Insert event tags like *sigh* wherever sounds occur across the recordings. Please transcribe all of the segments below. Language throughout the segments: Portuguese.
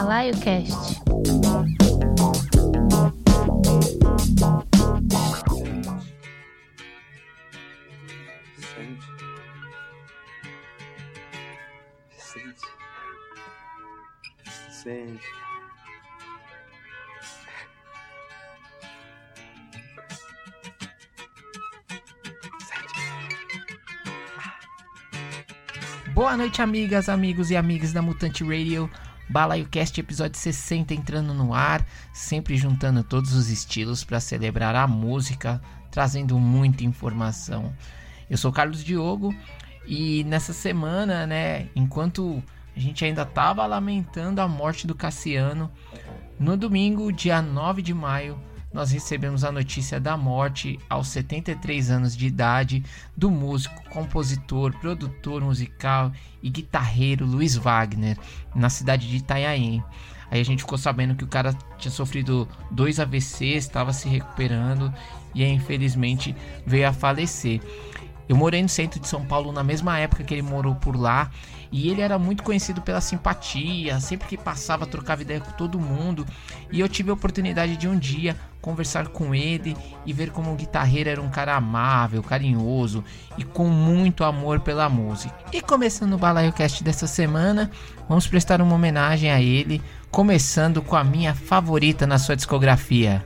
Balaio Cast. Sente. Sente. Boa noite, amigas, amigos e amigas da Mutante Radio. Balaio Cast episódio 60 entrando no ar, sempre juntando todos os estilos para celebrar a música, trazendo muita informação. Eu sou Carlos Diogo e nessa semana, né, enquanto a gente ainda tava lamentando a morte do Cassiano, no domingo, dia 9 de maio, nós recebemos a notícia da morte aos 73 anos de idade do músico, compositor, produtor musical e guitarreiro Luiz Wagner, na cidade de Itanhaém. Aí a gente ficou sabendo que o cara tinha sofrido dois AVCs, estava se recuperando e aí, infelizmente veio a falecer. Eu morei no centro de São Paulo na mesma época que ele morou por lá e ele era muito conhecido pela simpatia, sempre que passava trocava ideia com todo mundo. E eu tive a oportunidade de um dia conversar com ele e ver como o guitarreiro era um cara amável, carinhoso e com muito amor pela música. E começando o Balaio Cast dessa semana, vamos prestar uma homenagem a ele, começando com a minha favorita na sua discografia.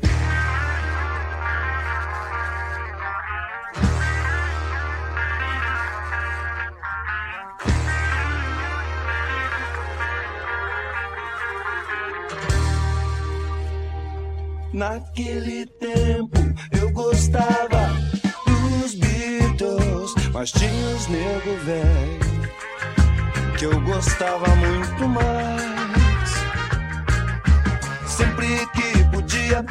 Naquele tempo eu gostava dos Beatles, mas tinha os nego velho que eu gostava muito mais. Sempre que podia,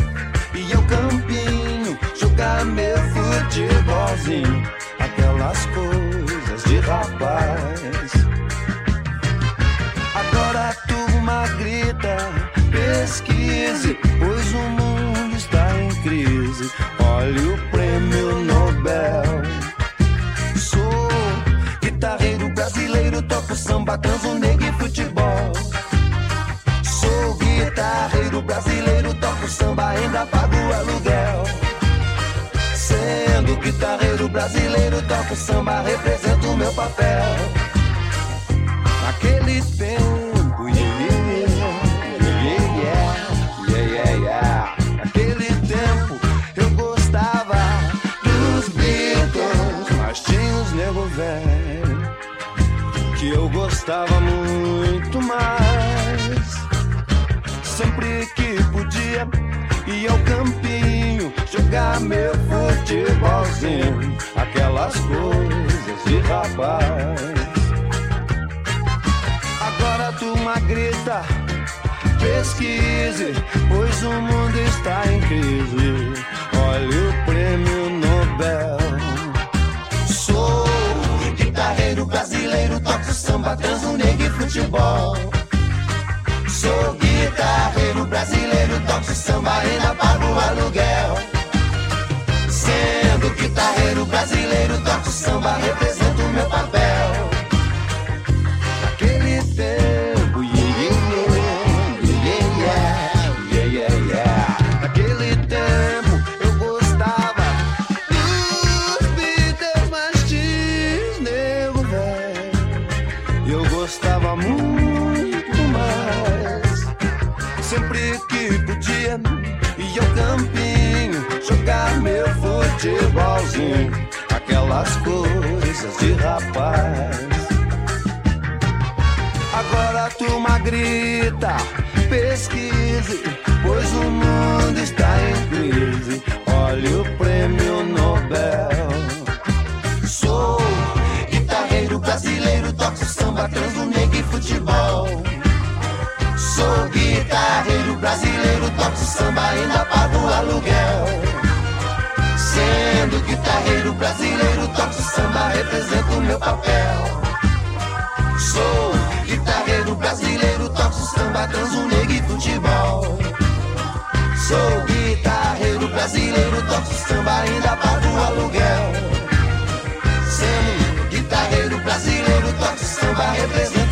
ia ao campinho jogar meu futebolzinho, aquelas coisas de rapaz. Samba, canso, negro e futebol. Sou guitarreiro brasileiro, toco samba, ainda pago aluguel. Sendo guitarreiro brasileiro, toco samba, represento o meu papel. Naquele tempo, gostava muito mais. Sempre que podia, ia ao campinho jogar meu futebolzinho, aquelas coisas de rapaz. Agora a turma grita, pesquise, pois o mundo está em crise. Transo, negro e futebol. Sou guitarreiro brasileiro, toco samba, ainda pago aluguel. Sendo guitarreiro brasileiro, toco samba, represento o meu papel. Aquelas coisas de rapaz. Agora a turma grita, pesquise, pois o mundo está em crise. Olha o prêmio Nobel. Sou guitarreiro brasileiro, toco samba, transo, negro e futebol. Sou guitarreiro brasileiro, toco samba, ainda pago aluguel. Guitarreiro brasileiro, toco samba, represento o meu papel. Sou guitarreiro brasileiro, toco samba, transo, negro e futebol. Sou guitarreiro brasileiro, toco samba, ainda pago aluguel. Sendo guitarreiro brasileiro, toco samba, represento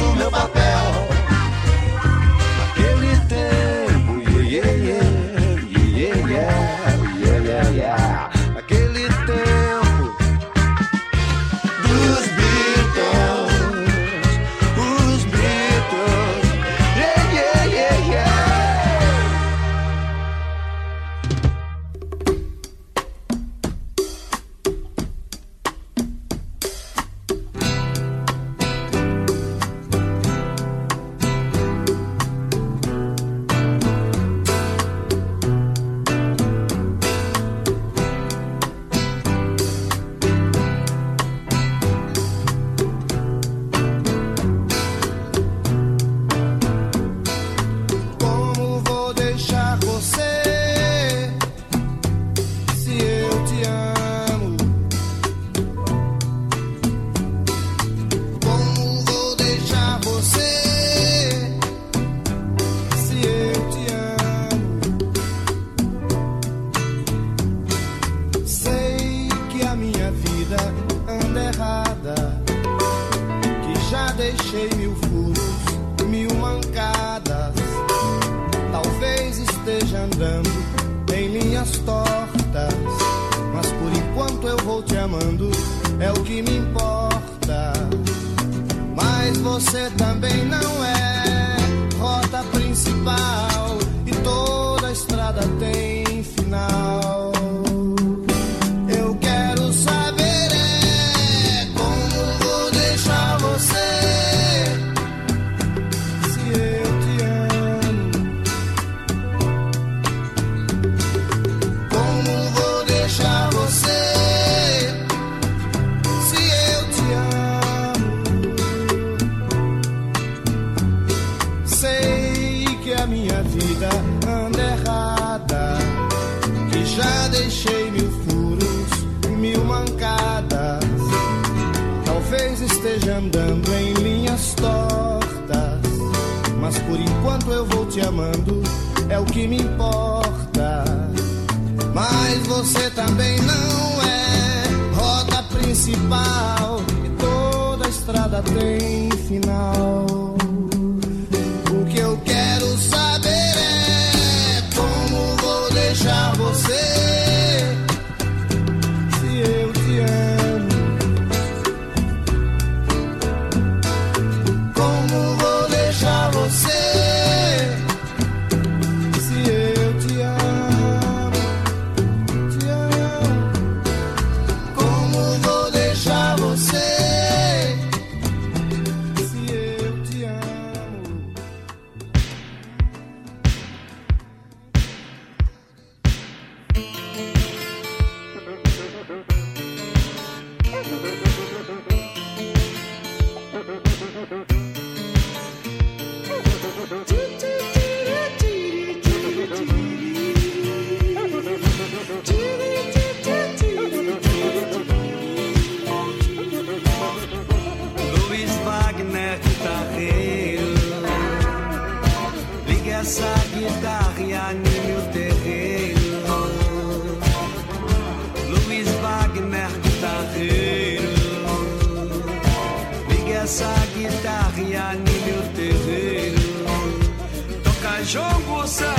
essa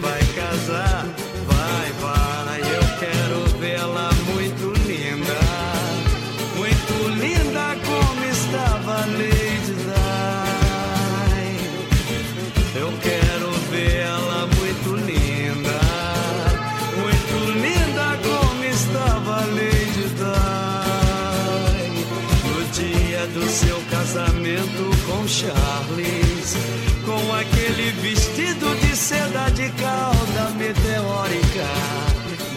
vai casar. Vai, vai, eu quero vê-la muito linda. Muito linda como estava Lady Di. Eu quero vê-la muito linda. Muito linda como estava Lady Di. No dia do seu casamento com Charles de cauda meteórica,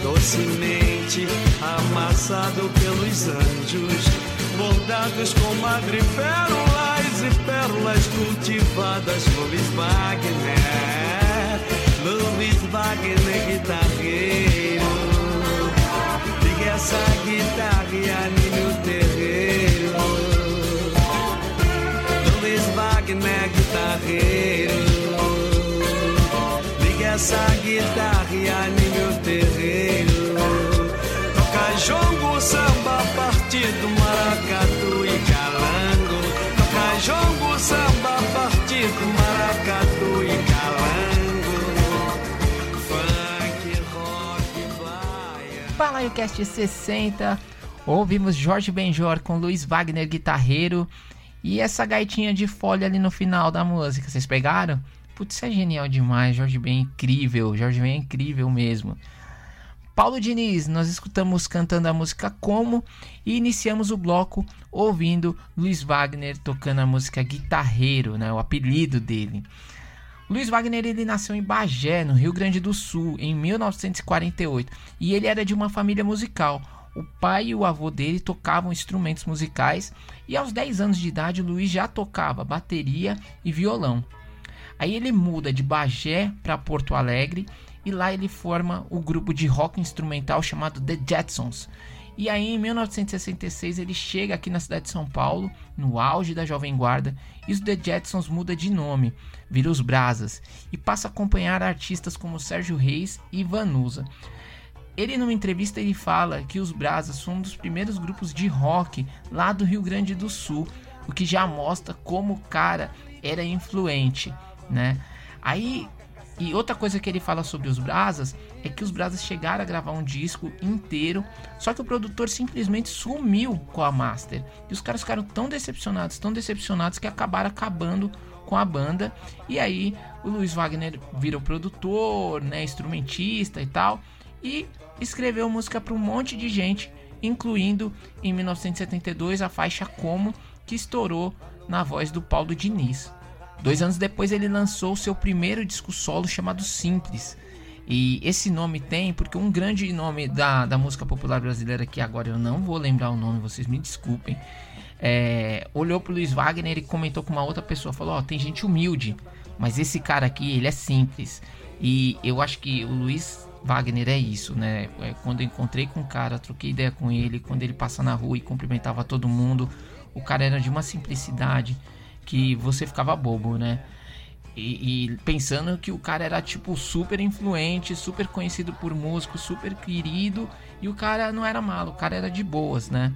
docemente amassado pelos anjos, bordados com madrepérolas e pérolas cultivadas Luiz Wagner, Luiz Wagner guitarreiro, ligue essa guitarra e anime o terreiro. Wagner guitarreiro essa guitarra e anime o terreiro. Toca jongo, samba, partido, maracatu e calango. Toca jongo, samba, partido, maracatu e calango. Funk, rock, o Cast 60. Ouvimos Jorge Benjor com Luiz Wagner, guitarreiro. E essa gaitinha de folha ali no final da música, vocês pegaram? Putz, isso é genial demais, Jorge Ben é incrível, Jorge Ben é incrível mesmo. Paulo Diniz, nós escutamos cantando a música Como e iniciamos o bloco ouvindo Luiz Wagner tocando a música Guitarreiro, né, o apelido dele. Luiz Wagner ele nasceu em Bagé, no Rio Grande do Sul, em 1948, e ele era de uma família musical. O pai e o avô dele tocavam instrumentos musicais e aos 10 anos de idade Luiz já tocava bateria e violão. Aí ele muda de Bagé para Porto Alegre e lá ele forma o grupo de rock instrumental chamado The Jetsons. E aí em 1966 ele chega aqui na cidade de São Paulo, no auge da Jovem Guarda, e os The Jetsons muda de nome, vira os Brasas, e passa a acompanhar artistas como Sérgio Reis e Vanusa. Ele numa entrevista ele fala que os Brasas são um dos primeiros grupos de rock lá do Rio Grande do Sul, o que já mostra como o cara era influente, né? Aí e outra coisa que ele fala sobre os Brasas é que os Brasas chegaram a gravar um disco inteiro, só que o produtor simplesmente sumiu com a master. E os caras ficaram tão decepcionados, tão decepcionados que acabaram acabando com a banda. E aí o Luiz Wagner virou produtor, né, instrumentista e tal, e escreveu música para um monte de gente, incluindo em 1972 a faixa Como, que estourou na voz do Paulo Diniz. Dois anos depois ele lançou seu primeiro disco solo chamado Simples. E esse nome tem porque um grande nome da, da música popular brasileira, que agora eu não vou lembrar o nome, vocês me desculpem, é, olhou pro Luiz Wagner e comentou com uma outra pessoa, falou, ó, oh, tem gente humilde, mas esse cara aqui, ele é simples. E eu acho que o Luiz Wagner é isso, né? É, quando eu encontrei com o cara, troquei ideia com ele, quando ele passa na rua e cumprimentava todo mundo, o cara era de uma simplicidade que você ficava bobo, né? E, e, pensando que o cara era tipo super influente, super conhecido por músico, super querido, e o cara não era malo, o cara era de boas, né?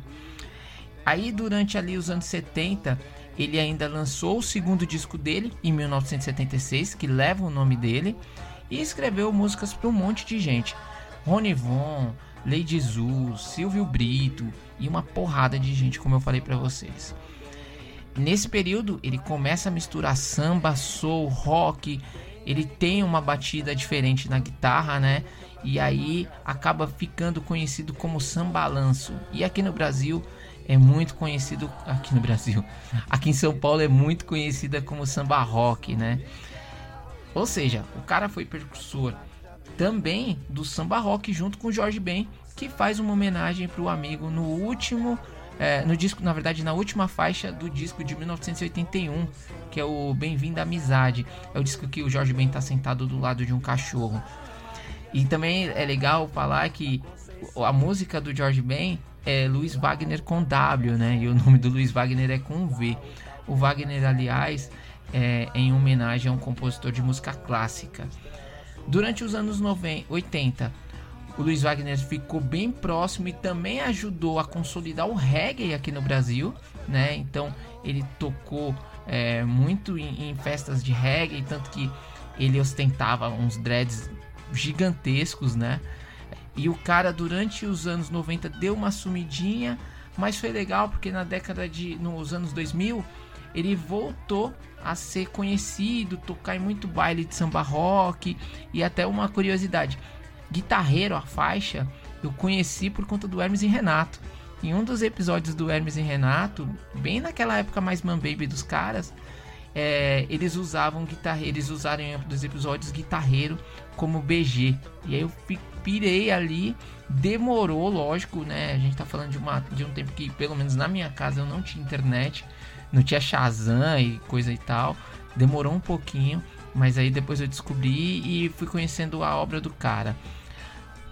Aí durante ali os anos 70, ele ainda lançou o segundo disco dele em 1976, que leva o nome dele, e escreveu músicas para um monte de gente. Rony Von, Lady Zu, Silvio Brito e uma porrada de gente, como eu falei para vocês. Nesse período, ele começa a misturar samba, soul, rock. Ele tem uma batida diferente na guitarra, né? E aí acaba ficando conhecido como sambalanço. E aqui no Brasil é muito conhecido aqui no Brasil. *laughs* Aqui em São Paulo é muito conhecida como samba rock, né? Ou seja, o cara foi percussor também do samba rock junto com Jorge Ben, que faz uma homenagem para o amigo no último é, no disco, na verdade, na última faixa do disco de 1981, que é o Bem-vindo à Amizade. É o disco que o Jorge Ben tá sentado do lado de um cachorro. E também é legal falar que a música do George Ben é Luiz Wagner com W, né? E o nome do Luiz Wagner é com V. O Wagner, aliás, é em homenagem a um compositor de música clássica. Durante os anos 90, 80, o Luiz Wagner ficou bem próximo e também ajudou a consolidar o reggae aqui no Brasil, né? Então ele tocou é, muito em, em, festas de reggae, tanto que ele ostentava uns dreads gigantescos, né? E o cara durante os anos 90 deu uma sumidinha, mas foi legal porque na década de nos anos 2000 ele voltou a ser conhecido, tocar em muito baile de samba rock e até uma curiosidade, Guitarreiro, a faixa, eu conheci por conta do Hermes e Renato. Em um dos episódios do Hermes e Renato, bem naquela época mais man baby dos caras, é, eles usavam guitarreiro, eles usaram em um dos episódios guitarreiro como BG. E aí eu pirei ali, demorou, lógico, né? A gente tá falando de, uma, de um tempo que, pelo menos na minha casa, eu não tinha internet, não tinha Shazam e coisa e tal. Demorou um pouquinho, mas aí depois eu descobri e fui conhecendo a obra do cara.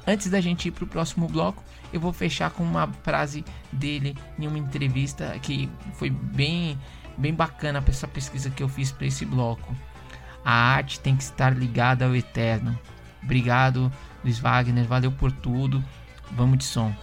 Antes da gente ir para o próximo bloco, eu vou fechar com uma frase dele em uma entrevista que foi bem, bem bacana essa pesquisa que eu fiz para esse bloco. A arte tem que estar ligada ao eterno. Obrigado, Luiz Wagner, valeu por tudo. Vamos de som.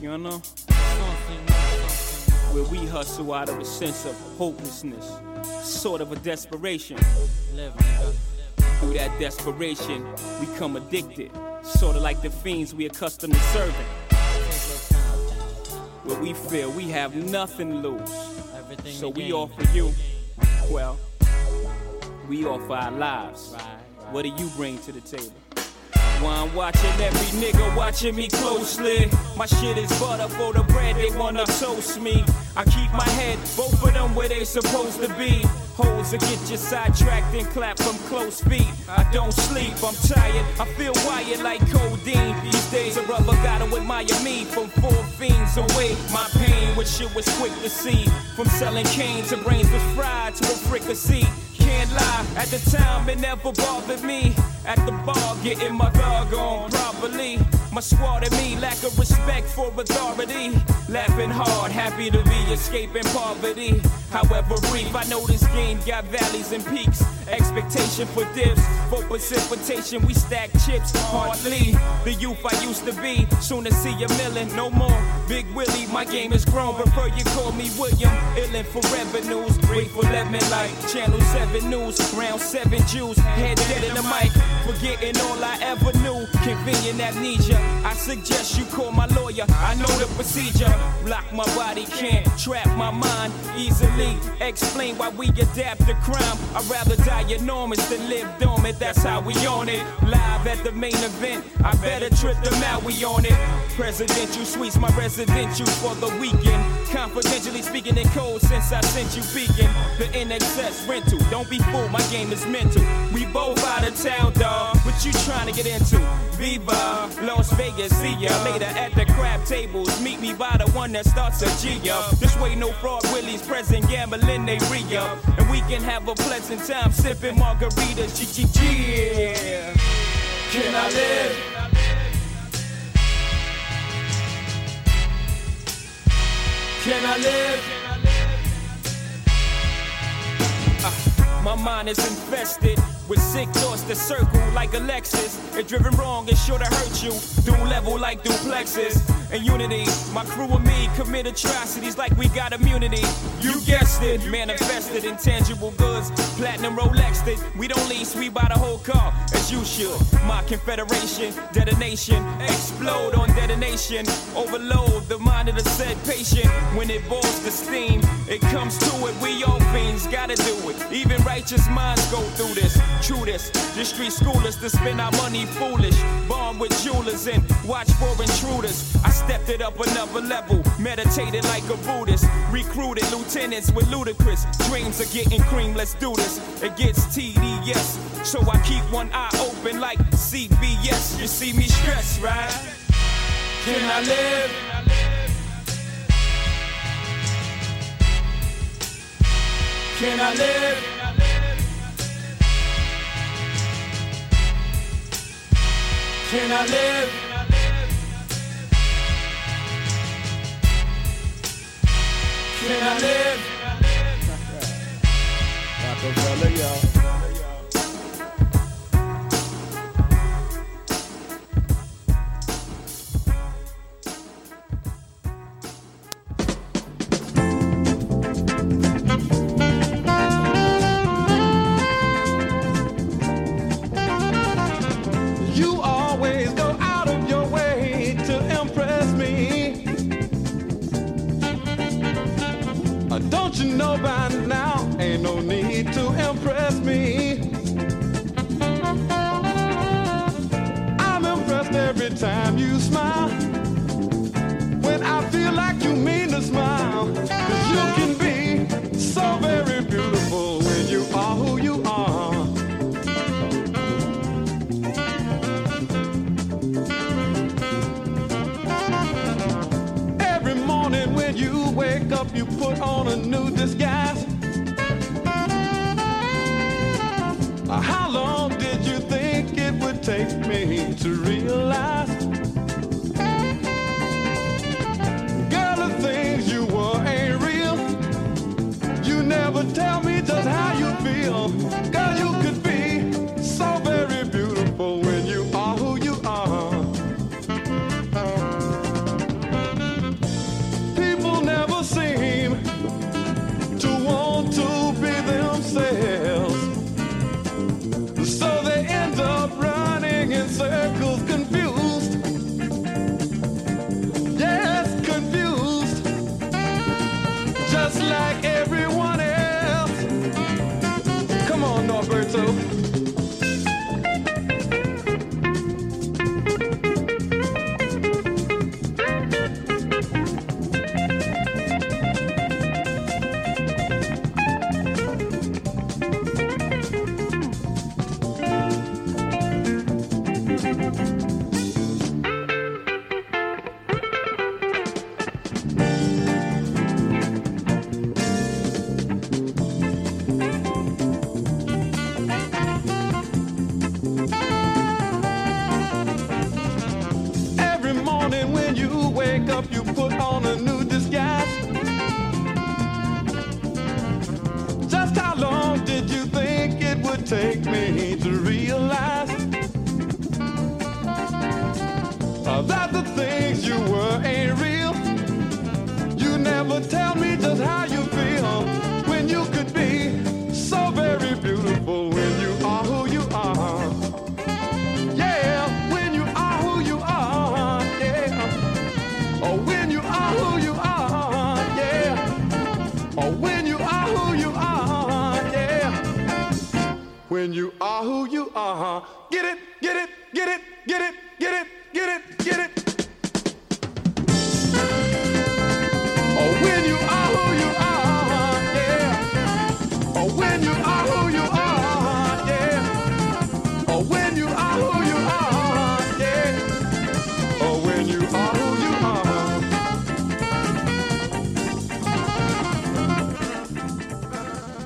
You know? Where we hustle out of a sense of hopelessness, sort of a desperation. Through that desperation, we come addicted, sort of like the fiends we accustomed to serving. Where we feel we have nothing to lose. So we offer you, well, we offer our lives. What do you bring to the table? I'm watching every nigga watching me closely. My shit is butter for the bread, they wanna toast me. I keep my head, both of them where they supposed to be. Holes that get you sidetracked and clap from close feet. I don't sleep, I'm tired, I feel wired like codeine. These days a rubber gotta admire me from four fiends away. My pain, which shit was quick to see. From selling cane to brains was fried to a fricassee can't lie. At the time, it never bothered me. At the bar, getting my dog on properly. My squad and me lack of respect for authority. Laughing hard, happy to be escaping poverty. However brief, I know this game got valleys and peaks. Expectation for dips, for precipitation, we stack chips hardly. The youth I used to be, soon to see a million, no more. Big Willie, my game is grown. Prefer you call me William. Illin for revenues, wait for lemon like Channel 7 News. Round 7 Jews, head dead in the mic. Forgetting all I ever knew, convenient amnesia. I suggest you call my lawyer. I know the procedure. Block my body, can't trap my mind easily. Explain why we adapt to crime. I'd rather die enormous than live dormant. That's how we on it. Live at the main event. I better trip them out. We on it. Presidential suites, my residential for the weekend. Confidentially speaking in code since I sent you peeking. The NXS rental. Don't be fooled, my game is mental. We both out of town, dog. What you trying to get into? Viva, Las Vegas, see ya later at the crab tables. Meet me by the one that starts a G up. This way, no fraud, Willie's present, gambling, they re up. And we can have a pleasant time sipping margaritas. G G G. Can I live? Can I live? Uh, my mind is infested with sick thoughts that circle like a Lexus. If driven wrong, it's sure to hurt you. Dual level like duplexes. And unity, my crew and me commit atrocities like we got immunity. You guessed it, manifested intangible goods. Platinum Rolex it. We don't lease, we buy the whole car, as you should. My confederation, detonation, explode on detonation. Overload the mind of the said patient. When it boils the steam, it comes to it. We all fiends gotta do it. Even righteous minds go through this. True this, the street schoolers to spend our money foolish. Bomb with jewelers and watch for intruders. I stepped it up another level, meditated like a Buddhist. Recruited lieutenants with ludicrous dreams of getting cream. Let's do this. It gets TDS, so I keep one eye open like CBS. You see me stressed, right? Can I live? Can I live? Can I live? Can I live? Rockefeller, y'all. Alberto.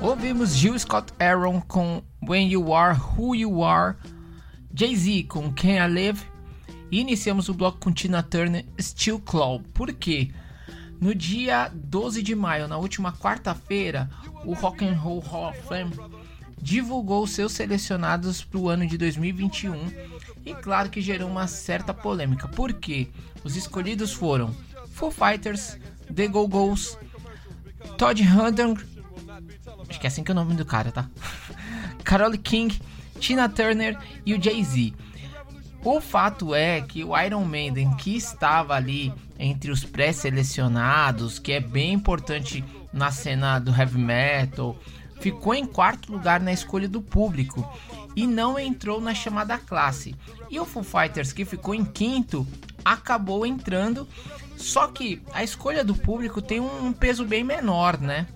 Ouvimos Jill Scott Aaron com When You Are Who You Are, Jay-Z com Can I Live e iniciamos o bloco com Tina Turner Still Claw. Por quê? No dia 12 de maio, na última quarta-feira, o Rock and Roll Hall of Fame divulgou seus selecionados para o ano de 2021 e claro que gerou uma certa polêmica. Por quê? Os escolhidos foram Foo Fighters, The Go-Go's, Todd Rundgren Acho que é assim que é o nome do cara, tá? Carole King, Tina Turner e o Jay-Z. O fato é que o Iron Maiden, que estava ali entre os pré-selecionados, que é bem importante na cena do heavy metal, ficou em quarto lugar na escolha do público e não entrou na chamada classe. E o Foo Fighters, que ficou em quinto, acabou entrando. Só que a escolha do público tem um peso bem menor, né?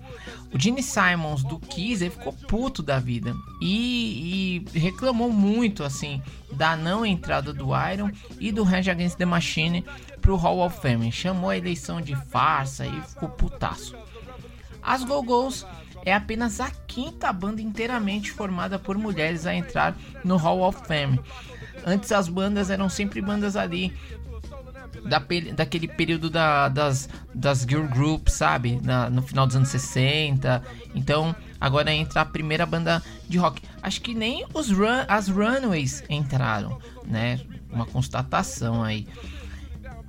O Gene Simons do Kiss ele ficou puto da vida e, e, reclamou muito assim da não entrada do Iron e do Rage Against the Machine pro Hall of Fame. Chamou a eleição de farsa e ficou putaço. As Go-Go's é apenas a quinta banda inteiramente formada por mulheres a entrar no Hall of Fame. Antes as bandas eram sempre bandas ali da, daquele período da, das, das girl groups, sabe? Na, no final dos anos 60. Então, agora entra a primeira banda de rock. Acho que nem os run, as Runaways entraram, né? Uma constatação aí.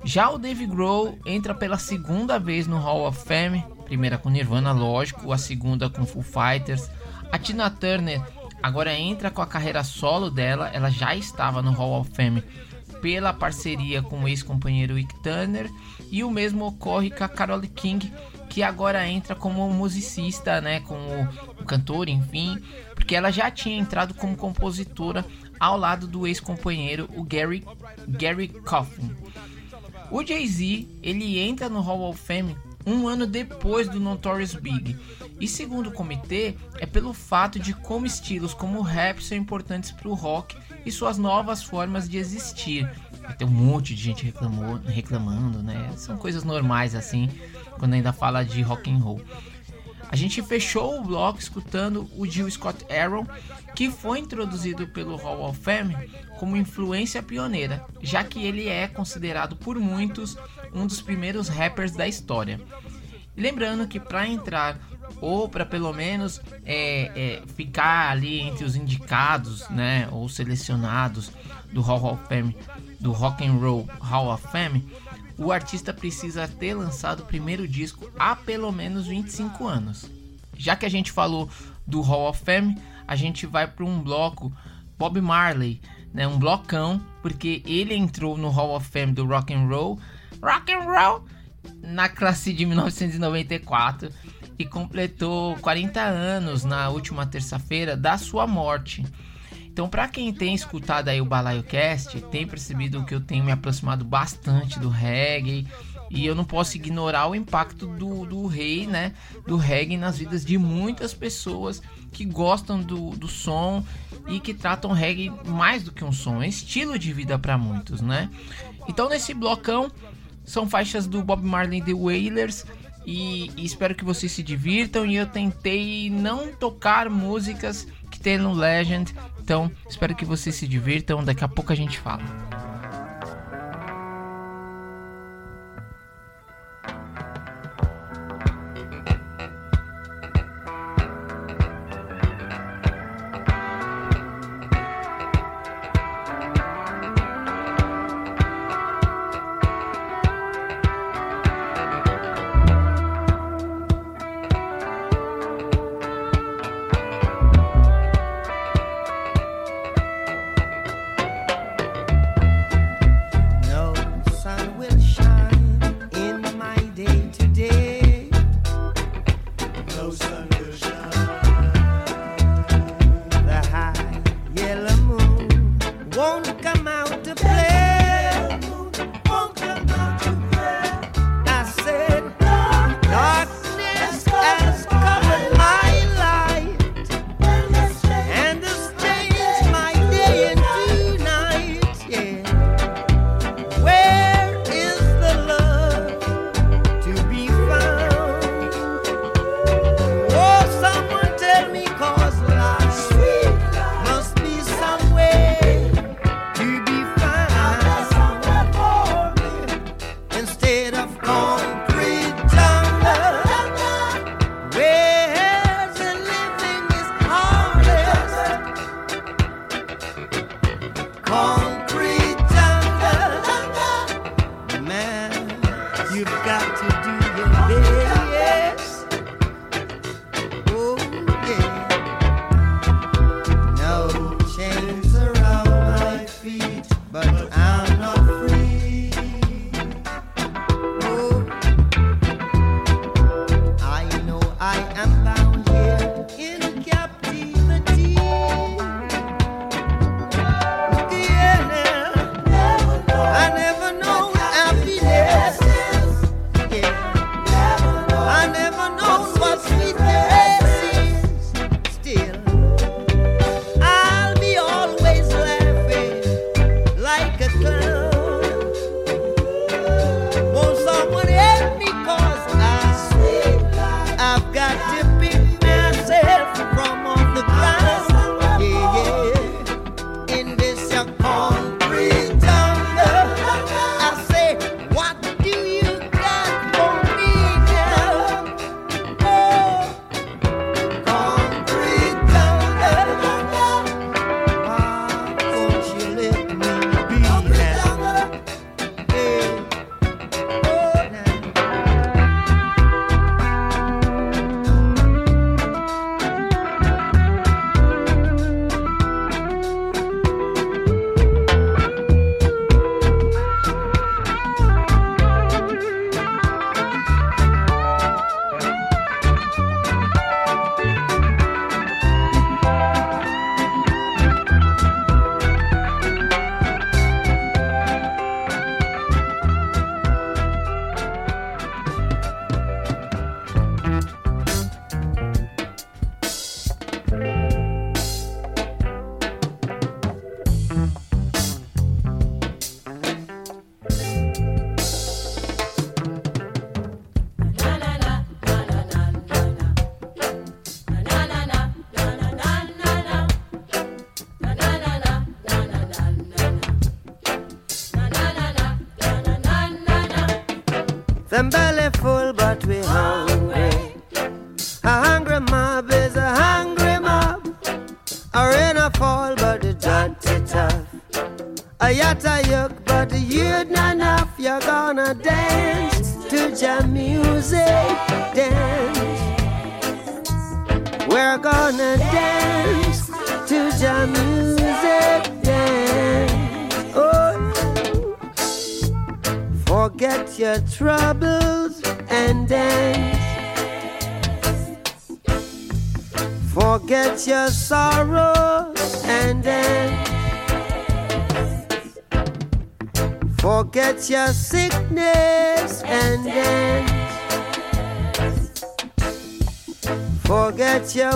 Já o Dave Grohl entra pela segunda vez no Hall of Fame. Primeira com Nirvana, lógico. A segunda com Foo Fighters. A Tina Turner agora entra com a carreira solo dela. Ela já estava no Hall of Fame pela parceria com o ex-companheiro Wick Turner, e o mesmo ocorre com a Carole King, que agora entra como musicista, né, como cantor, enfim, porque ela já tinha entrado como compositora ao lado do ex-companheiro, o Gary, Gary Coffin. O Jay-Z, ele entra no Hall of Fame um ano depois do Notorious Big. E segundo o comitê, é pelo fato de como estilos como o rap são importantes para o rock e suas novas formas de existir. Ter um monte de gente reclamou, reclamando, né? São coisas normais assim, quando ainda fala de rock and roll. A gente fechou o bloco escutando o Jill Scott Aaron, que foi introduzido pelo Hall of Fame como influência pioneira, já que ele é considerado por muitos um dos primeiros rappers da história. E lembrando que para entrar ou para pelo menos é, é, ficar ali entre os indicados, né, ou selecionados do Hall of Fame, do Rock and Roll Hall of Fame, o artista precisa ter lançado o primeiro disco há pelo menos 25 anos. Já que a gente falou do Hall of Fame, a gente vai para um bloco Bob Marley, né, um blocão, porque ele entrou no Hall of Fame do Rock and Roll, Rock and Roll na classe de 1994 e completou 40 anos na última terça-feira da sua morte. Então, para quem tem escutado aí o Balaio Cast, tem percebido que eu tenho me aproximado bastante do reggae e eu não posso ignorar o impacto do, do rei, né? Do reggae nas vidas de muitas pessoas que gostam do, do som e que tratam reggae mais do que um som, é estilo de vida para muitos, né? Então, nesse blocão são faixas do Bob Marley The Wailers. E, espero que vocês se divirtam. E eu tentei não tocar músicas que tem no Legend. Então, espero que vocês se divirtam. Daqui a pouco a gente fala.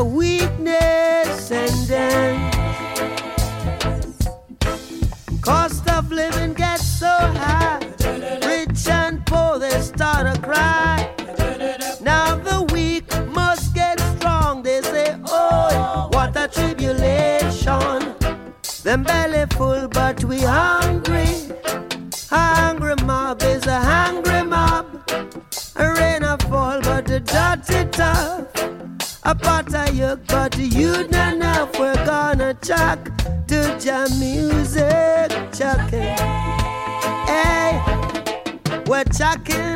weakness and then cost of living gets so high. Rich and poor they start to cry. Now the weak must get strong. They say oh what a tribulation. Them belly full but we are to you, not enough. We're gonna chuck to jam music, talking. Hey, we're talking.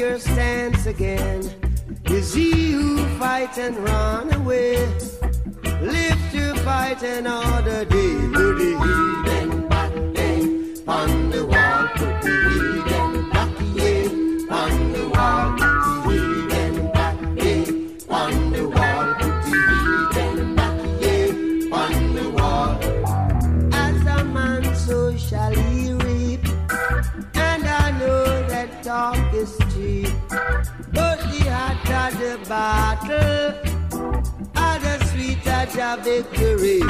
your stance again. Is he who fight and run away? Live to fight another day. victory.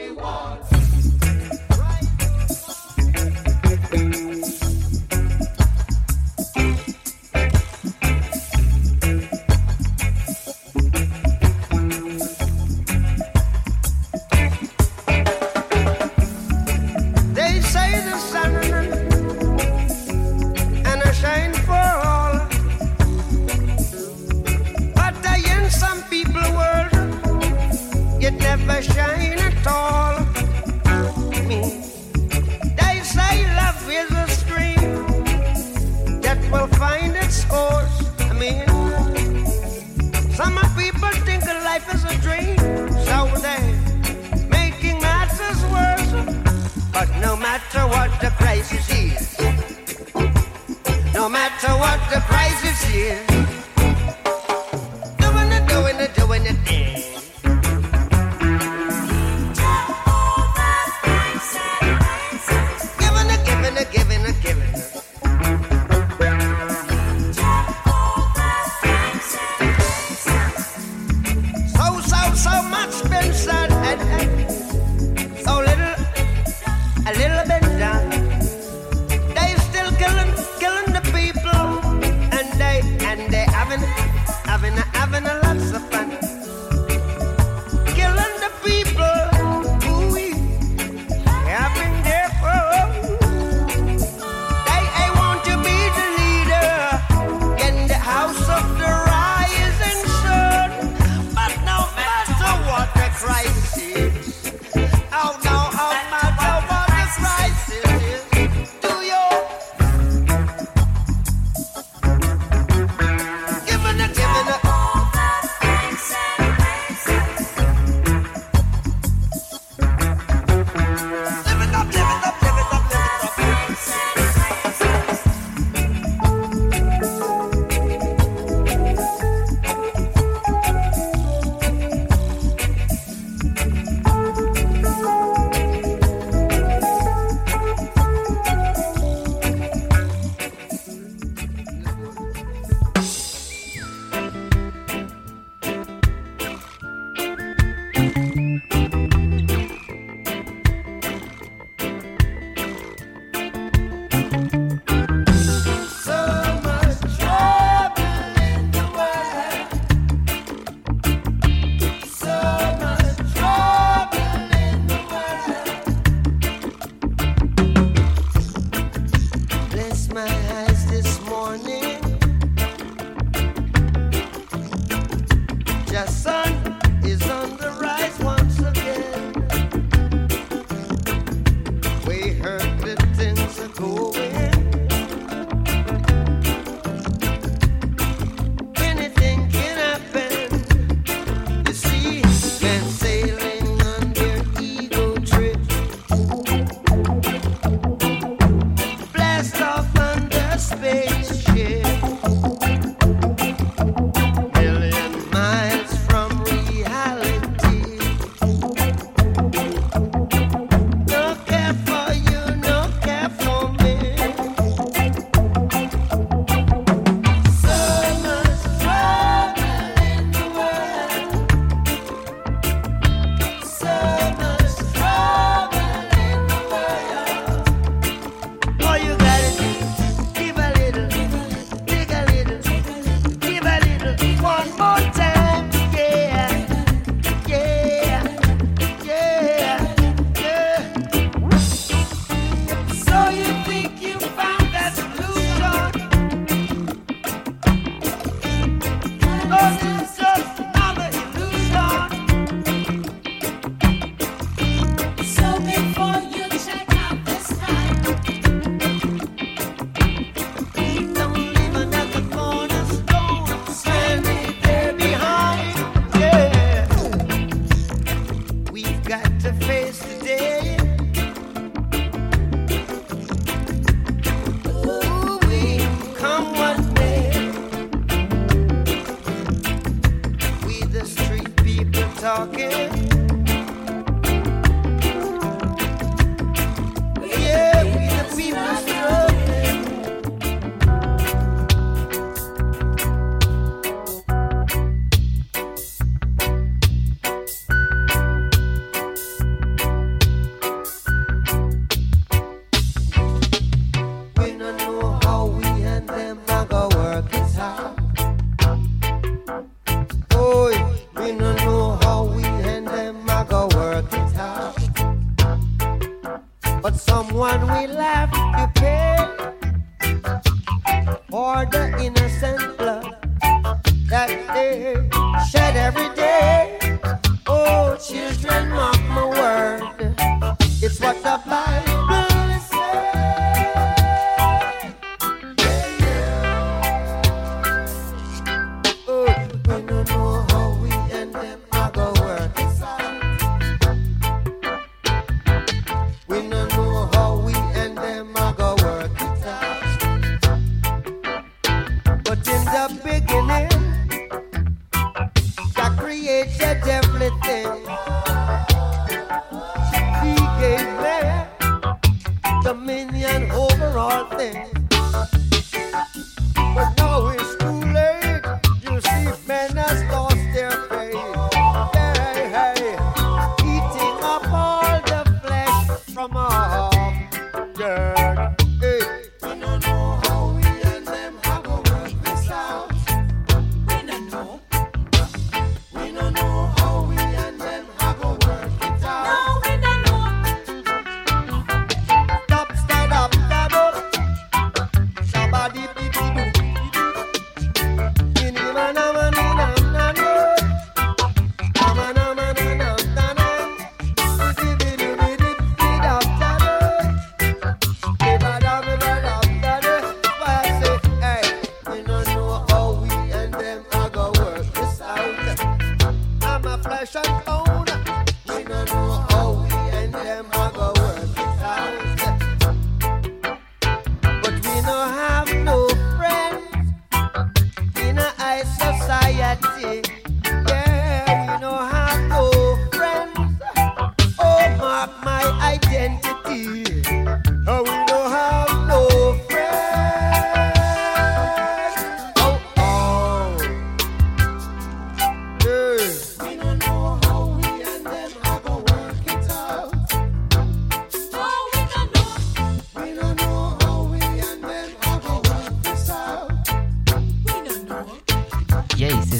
only one. Crisis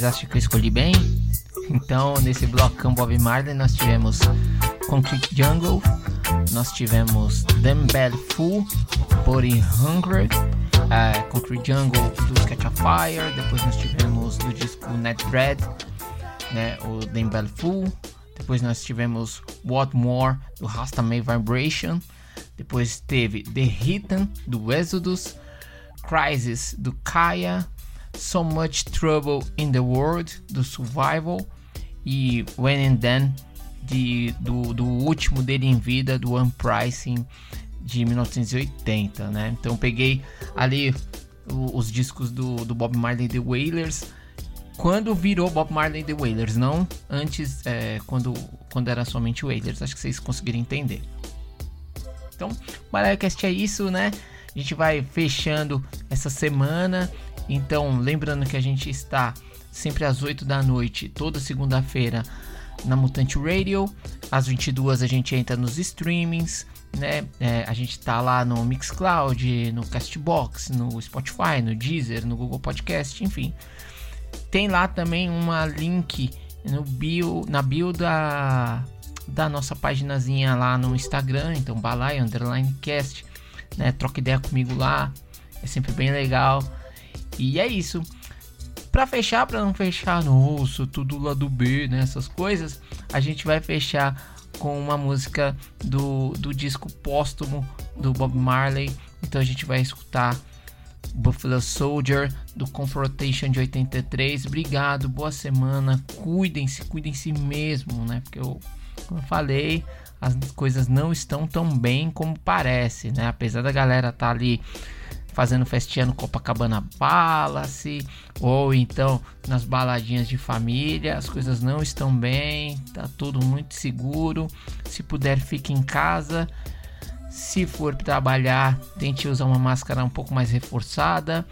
Acham que eu escolhi bem? Então, nesse blocão Bob Marley, nós tivemos Concrete Jungle, nós tivemos Them Bad Fool, Body Hungry, eh, Concrete Jungle do Catch a Fire, depois nós tivemos do disco Net Bread, né, o Them Bad Fool, depois nós tivemos What More do Rasta May Vibration, depois teve The Hidden do Exodus, Crisis do Kaya, So Much Trouble in the World do Survival e When and Then de, do, do último dele em vida do Unpricing de 1980, né? Então peguei ali o- os discos do, do Bob Marley The Wailers quando virou Bob Marley The Wailers, não antes é, quando, quando era somente Wailers. Acho que vocês conseguiram entender. Então, BaracaCast é isso, né? A gente vai fechando essa semana. Então, lembrando que a gente está sempre às 8 da noite, toda segunda-feira, na Mutante Radio. Às 22 a gente entra nos streamings, né? É, a gente tá lá no Mixcloud, no Castbox, no Spotify, no Deezer, no Google Podcast, enfim. Tem lá também uma link no bio, na bio da, da nossa paginazinha lá no Instagram, então Balai Underline Cast, né? Troca ideia comigo lá, é sempre bem legal. E é isso. Pra fechar, pra não fechar, nossa, tudo lá do B, né? Essas coisas, a gente vai fechar com uma música do, do disco póstumo do Bob Marley. Então a gente vai escutar Buffalo Soldier do Confrontation de 83. Obrigado, boa semana. Cuidem-se, cuidem-se mesmo, né? Porque eu, como eu falei, as coisas não estão tão bem como parece, né? Apesar da galera estar tá ali fazendo festinha no Copacabana Palace ou então nas baladinhas de família, as coisas não estão bem, tá tudo muito seguro. Se puder, fique em casa. Se for trabalhar, tente usar uma máscara um pouco mais reforçada.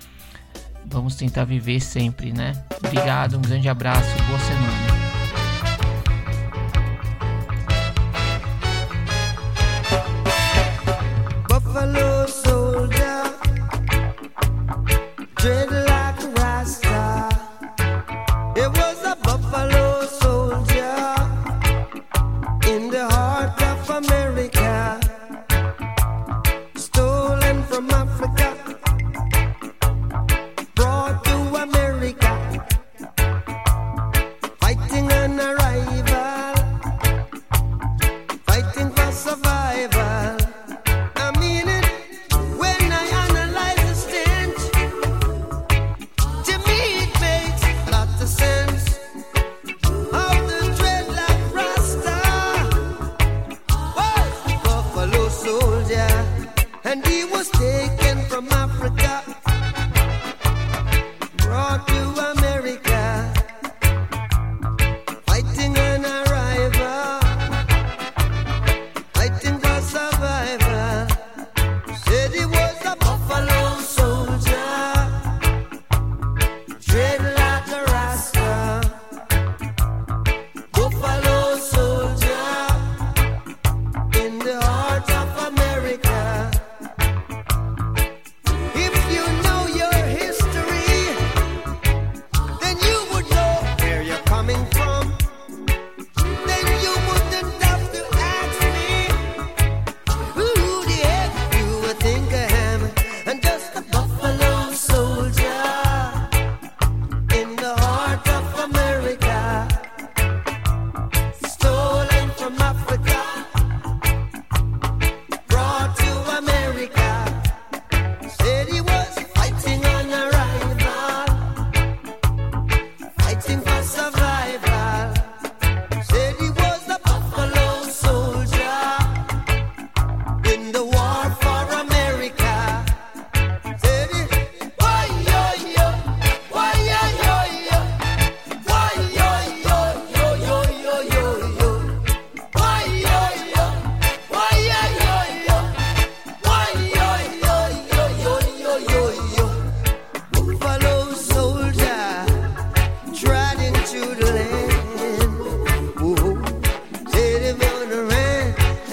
Vamos tentar viver sempre, né? Obrigado, um grande abraço, boa semana. And he was taken from Africa,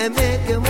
and make him